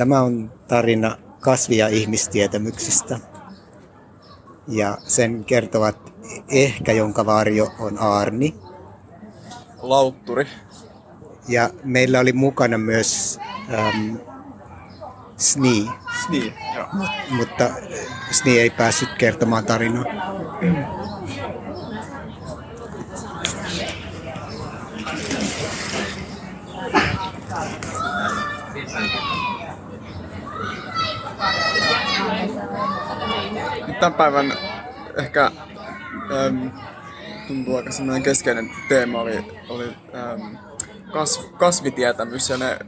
Tämä on tarina kasvi- ja ihmistietämyksistä. Ja sen kertovat ehkä, jonka varjo on Arni. Lautturi. Ja meillä oli mukana myös ähm, Snee, Niin, joo. mutta Snee ei päässyt kertomaan tarinaa. Tämän päivän ehkä äm, tuntuu aika semmoinen keskeinen teema oli, oli äm, kas, kasvitietämys ja ne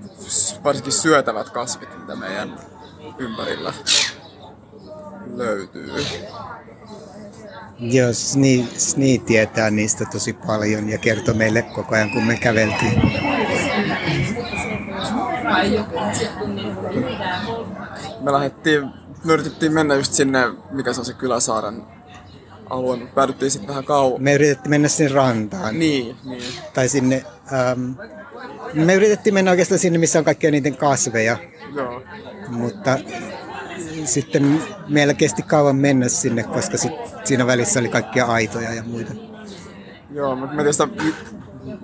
varsinkin syötävät kasvit, mitä meidän ympärillä löytyy. Joo, Snee, Snee tietää niistä tosi paljon ja kertoi meille koko ajan, kun me käveltiin. Me lähdettiin, me yritettiin mennä just sinne, mikä se on se Kyläsaaren alue, mutta päädyttiin sitten vähän kauan. Me yritettiin mennä sinne rantaan. Niin, niin. Tai sinne... Ähm, me yritettiin mennä oikeastaan sinne, missä on kaikkia niiden kasveja. Joo. Mutta sitten meillä kesti kauan mennä sinne, koska sit siinä välissä oli kaikkia aitoja ja muita. Joo, mutta me sitä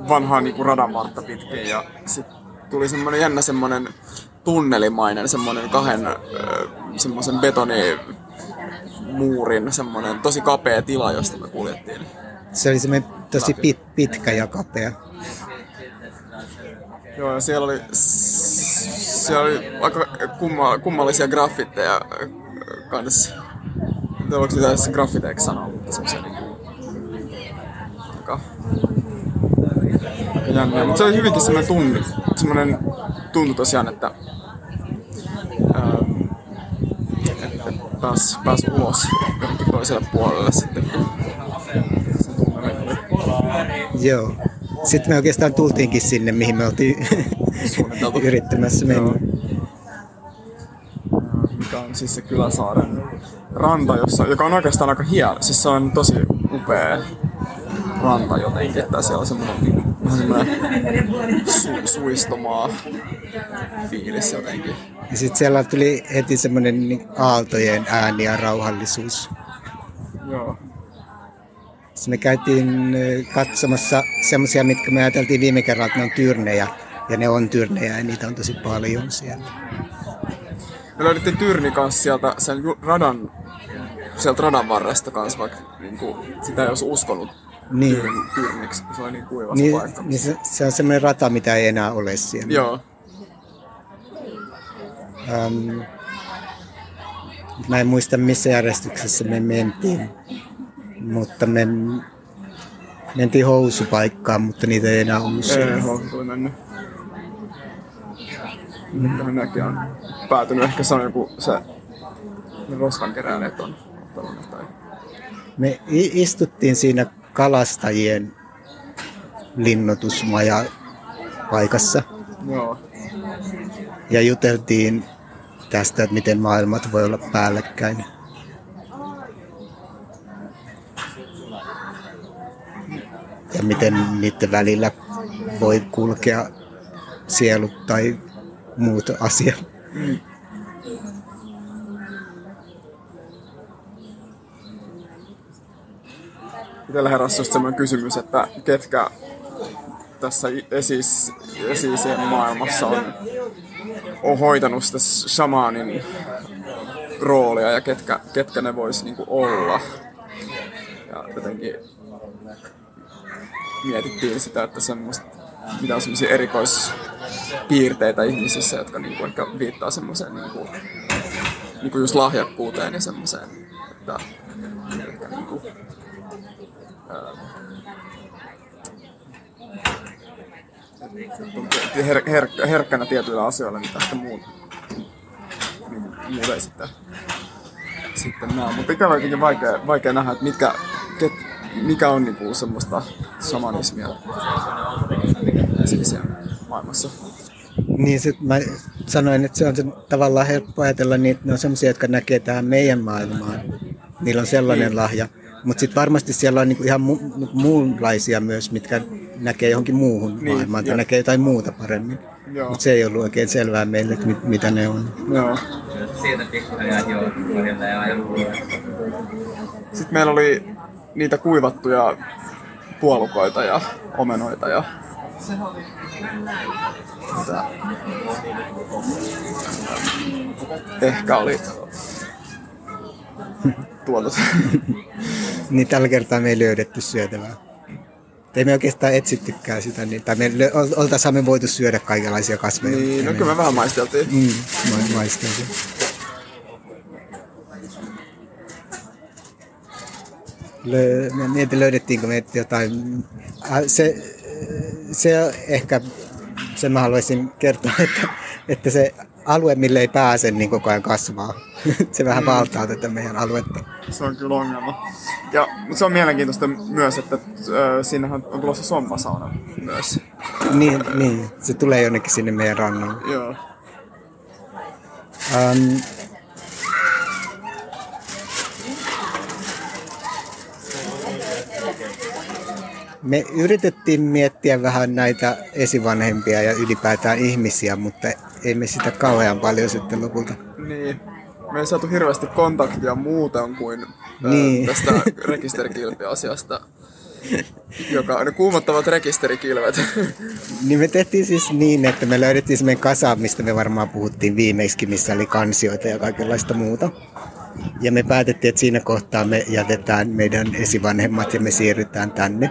vanhaa niinku radanvartta pitkin ja sitten tuli semmoinen jännä semmoinen tunnelimainen semmoinen kahden semmoisen betonimuurin semmoinen tosi kapea tila, josta me kuljettiin. Se oli semmoinen tosi pit, pitkä ja kapea. Joo, ja siellä oli, siellä oli aika kumma, kummallisia graffitteja kanssa. Onko sitä graffiteiksi sanoa. Aika... Jänniä. Mutta se oli hyvinkin semmoinen tunne, semmoinen tuntu tosiaan, että... Ähm, että pääs, pääs ulos johonkin toiselle puolelle sitten. Joo. Sitten me oikeastaan tultiinkin sinne, mihin me oltiin yrittämässä mennä. Joo. mikä on siis se Kyläsaaren ranta, jossa, joka on oikeastaan aika hieno. Siis se on tosi upea ranta jotenkin, että siellä on semmoinen su, suistomaa fiilis jotenkin. Ja sitten siellä tuli heti semmoinen niin aaltojen ääni ja rauhallisuus. Joo. Sitten me käytiin katsomassa semmoisia, mitkä me ajateltiin viime kerralla, että ne on tyrnejä. Ja ne on tyrnejä ja niitä on tosi paljon siellä. Me löydettiin Tyrni kanssa sieltä sen radan, sieltä radan varresta kanssa, vaikka niin kuin, sitä ei olisi uskonut Niin. Tyrniksi, kun se oli niin kuiva Niin, se paikka. niin se, se on semmoinen rata, mitä ei enää ole siellä. Joo. Ähm, mä en muista missä järjestyksessä me mentiin, mutta me mentiin housupaikkaan, mutta niitä ei enää ollut siellä. Ei ole tuli mennyt. Mitähän näkin on päätynyt. Ehkä se on joku se ne roskankeräilijät on ottanut tai... Me istuttiin siinä kalastajien linnoitusmaja paikassa Joo. ja juteltiin tästä, että miten maailmat voi olla päällekkäin. Ja miten niiden välillä voi kulkea sielut tai muut asiat. Itsellä heräsi just semmoinen kysymys, että ketkä tässä esis, esisien maailmassa on, on hoitanut sitä shamanin roolia ja ketkä, ketkä ne vois niinku olla. Ja jotenkin mietittiin sitä, että semmoista, mitä on semmoisia erikoispiirteitä ihmisissä, jotka niinku ehkä viittaa semmoiseen niinku, niinku just lahjakkuuteen ja semmoiseen, että ehkä niinku, her, her, herkkänä tietyillä asioilla, mitä ehkä muut, niin, muut ei sitten, sitten näe. Mutta ikävä jotenkin vaikea, vaikea nähdä, että mitkä, ket, mikä on niinku semmoista shamanismia siis siellä maailmassa. Niin sit mä sanoin, että se on se tavallaan helppo ajatella niin, ne on sellaisia, jotka näkee tähän meidän maailmaan. Niillä on sellainen lahja. Mutta sitten varmasti siellä on niinku ihan mu- niinku muunlaisia myös, mitkä näkee johonkin muuhun Niin, maailmaan tai näkee jotain muuta paremmin. Mutta se ei ollut oikein selvää meille, että mit, mitä ne on. Joo. Sitten meillä oli niitä kuivattuja puolukoita ja omenoita ja mitä ehkä oli tuolta se. Niin tällä kertaa me ei löydetty syötävää. Ei me oikeastaan etsittykään sitä, niin, tai me oltaisiin me voitu syödä kaikenlaisia kasveja. Niin, no kyllä me vähän maisteltiin. Mm, ma- maisteltiin. Lö, mä mietin, löydettiinkö me jotain. Se, se ehkä, sen mä haluaisin kertoa, että, että se alue, mille ei pääse, niin koko ajan kasvaa. Se vähän valtaa tätä meidän aluetta. Se on kyllä ongelma. Ja se on mielenkiintoista myös, että äh, siinähän on tulossa sommasauna myös. Niin, niin, se tulee jonnekin sinne meidän rannalle. Joo. Um, me yritettiin miettiä vähän näitä esivanhempia ja ylipäätään ihmisiä, mutta ei me sitä kauhean paljon sitten lopulta. Niin. Me ei saatu hirveästi kontaktia muuten kuin Niin. niin. tästä rekisterikilpiasiasta. Joka, ne kuumottavat rekisterikilvet. Niin me tehtiin siis niin, että me löydettiin semmoinen kasa, mistä me varmaan puhuttiin viimeksi, missä oli kansioita ja kaikenlaista muuta. Ja me päätettiin, että siinä kohtaa me jätetään meidän esivanhemmat ja me siirrytään tänne.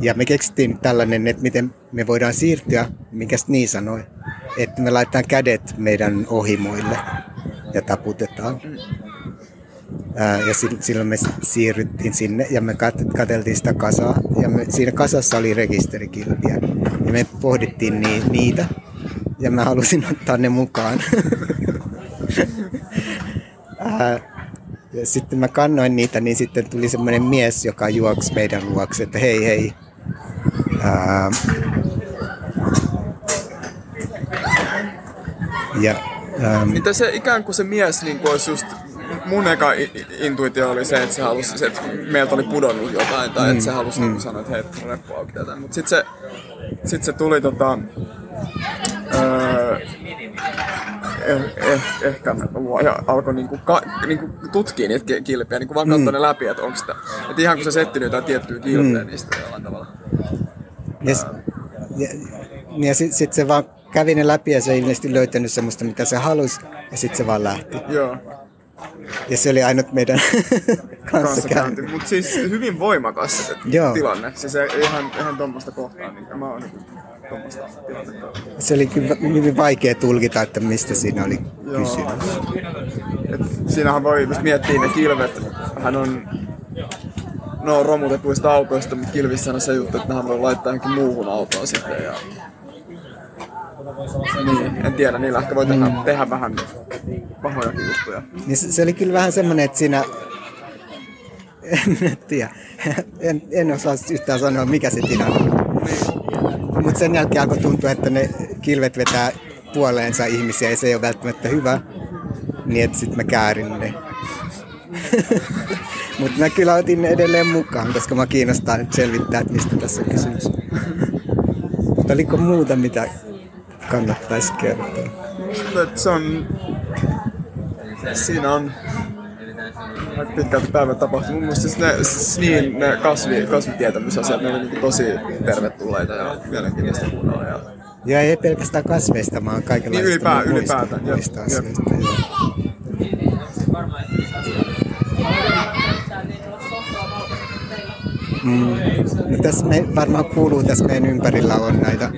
Ja me keksittiin tällainen, että miten me voidaan siirtyä, minkä niin sanoi, että me laitetaan kädet meidän ohimoille ja taputetaan. Ja sil- silloin me siirryttiin sinne ja me kat- katseltiin sitä kasaa. Ja me, siinä kasassa oli rekisterikilpiä. Ja me pohdittiin ni- niitä. Ja mä halusin ottaa ne mukaan. Ja sitten mä kannoin niitä, niin sitten tuli semmoinen mies, joka juoksi meidän luokse, että hei hei. Ää, ja ää, Mitä se ikään kuin se mies niin kuin olisi just mun eka intuitio oli se, että se halusi, se, että meiltä oli pudonnut jotain, tai että se halusi mm. sanoa, että hei, reppu auki tätä. Mutta sitten se, sit se tuli tota, öö, eh, eh, ehkä mua ja alkoi niinku, ka, niinku tutkia niitä ki- kilpiä, niinku vaan katsoa ne läpi, että onko sitä. Että ihan kun se setti jotain tiettyä kilpeä mm. niistä jollain tavalla. Ja, ja, ja sitten sit se vaan kävi ne läpi ja se ei ilmeisesti löytänyt semmoista, mitä se halusi. Ja sitten se vaan lähti. Joo, Ja se oli ainut meidän kanssakäynti. Mutta siis hyvin voimakas Joo. tilanne. Siis ihan, ihan tuommoista kohtaa, niin mä oon niinku tuommoista tilannetta. Se oli kyllä hyvin vaikea tulkita, että mistä siinä oli Joo. kysymys. Et siinähän voi just miettiä ne kilvet. Hän on no romutetuista autoista, mutta kilvissä on se juttu, että nehän voi laittaa johonkin muuhun autoon sitten. Ja... Niin, en tiedä, niillä ehkä voi tehdä, tehdä vähän pahojakin juttuja. Niin se, se oli kyllä vähän semmoinen, että siinä... En tiedä. En, en osaa yhtään sanoa, mikä se tilanne on. Mutta sen jälkeen alkoi tuntua, että ne kilvet vetää puoleensa ihmisiä ja se ei ole välttämättä hyvä. Niin että sitten mä käärin ne. Mutta mä kyllä otin ne edelleen mukaan, koska mä kiinnostaa nyt selvittää, että mistä tässä on kysymys. Mutta oliko muuta, mitä kannattaisi kertoa? Se on... Siinä on aika pitkälti päivän tapahtuma. Mun mielestä siis ne, siis niin, ne kasvi, kasvitietämysasiat, ne oli niinku tosi tervetulleita ja mielenkiintoista kuunnella. Ja... Ja ei pelkästään kasveista, vaan kaikenlaisista Niin, ylipää- muista, ylipäätään, jep, muista jep. asioista. Joo. Mm. No tässä me, varmaan kuuluu tässä meidän ympärillä on näitä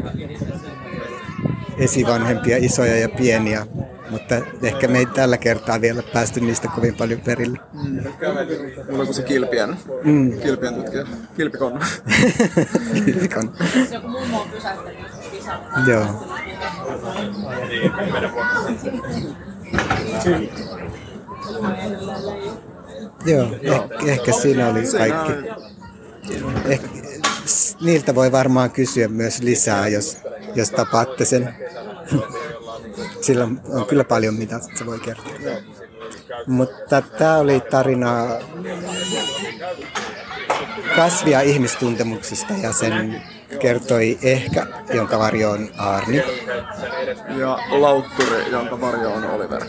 esivanhempia, isoja ja pieniä, mutta ehkä me ei tällä kertaa vielä päästy niistä kovin paljon perille. Mulla on se kilpien, Mm. kilpien tutkija, kilpikonna. Kilpikon. Joku mummo on pysäyttänyt kisalla. Joo. Joo, ehkä, ehkä siinä oli kaikki. Eh, niiltä voi varmaan kysyä myös lisää, jos, jos tapaatte sen. Sillä on, kyllä paljon, mitä se voi kertoa. Mutta tämä oli tarina kasvia ihmistuntemuksesta ja sen kertoi Ehkä, jonka varjo on Arni. Ja Lautturi, jonka varjo on Oliver.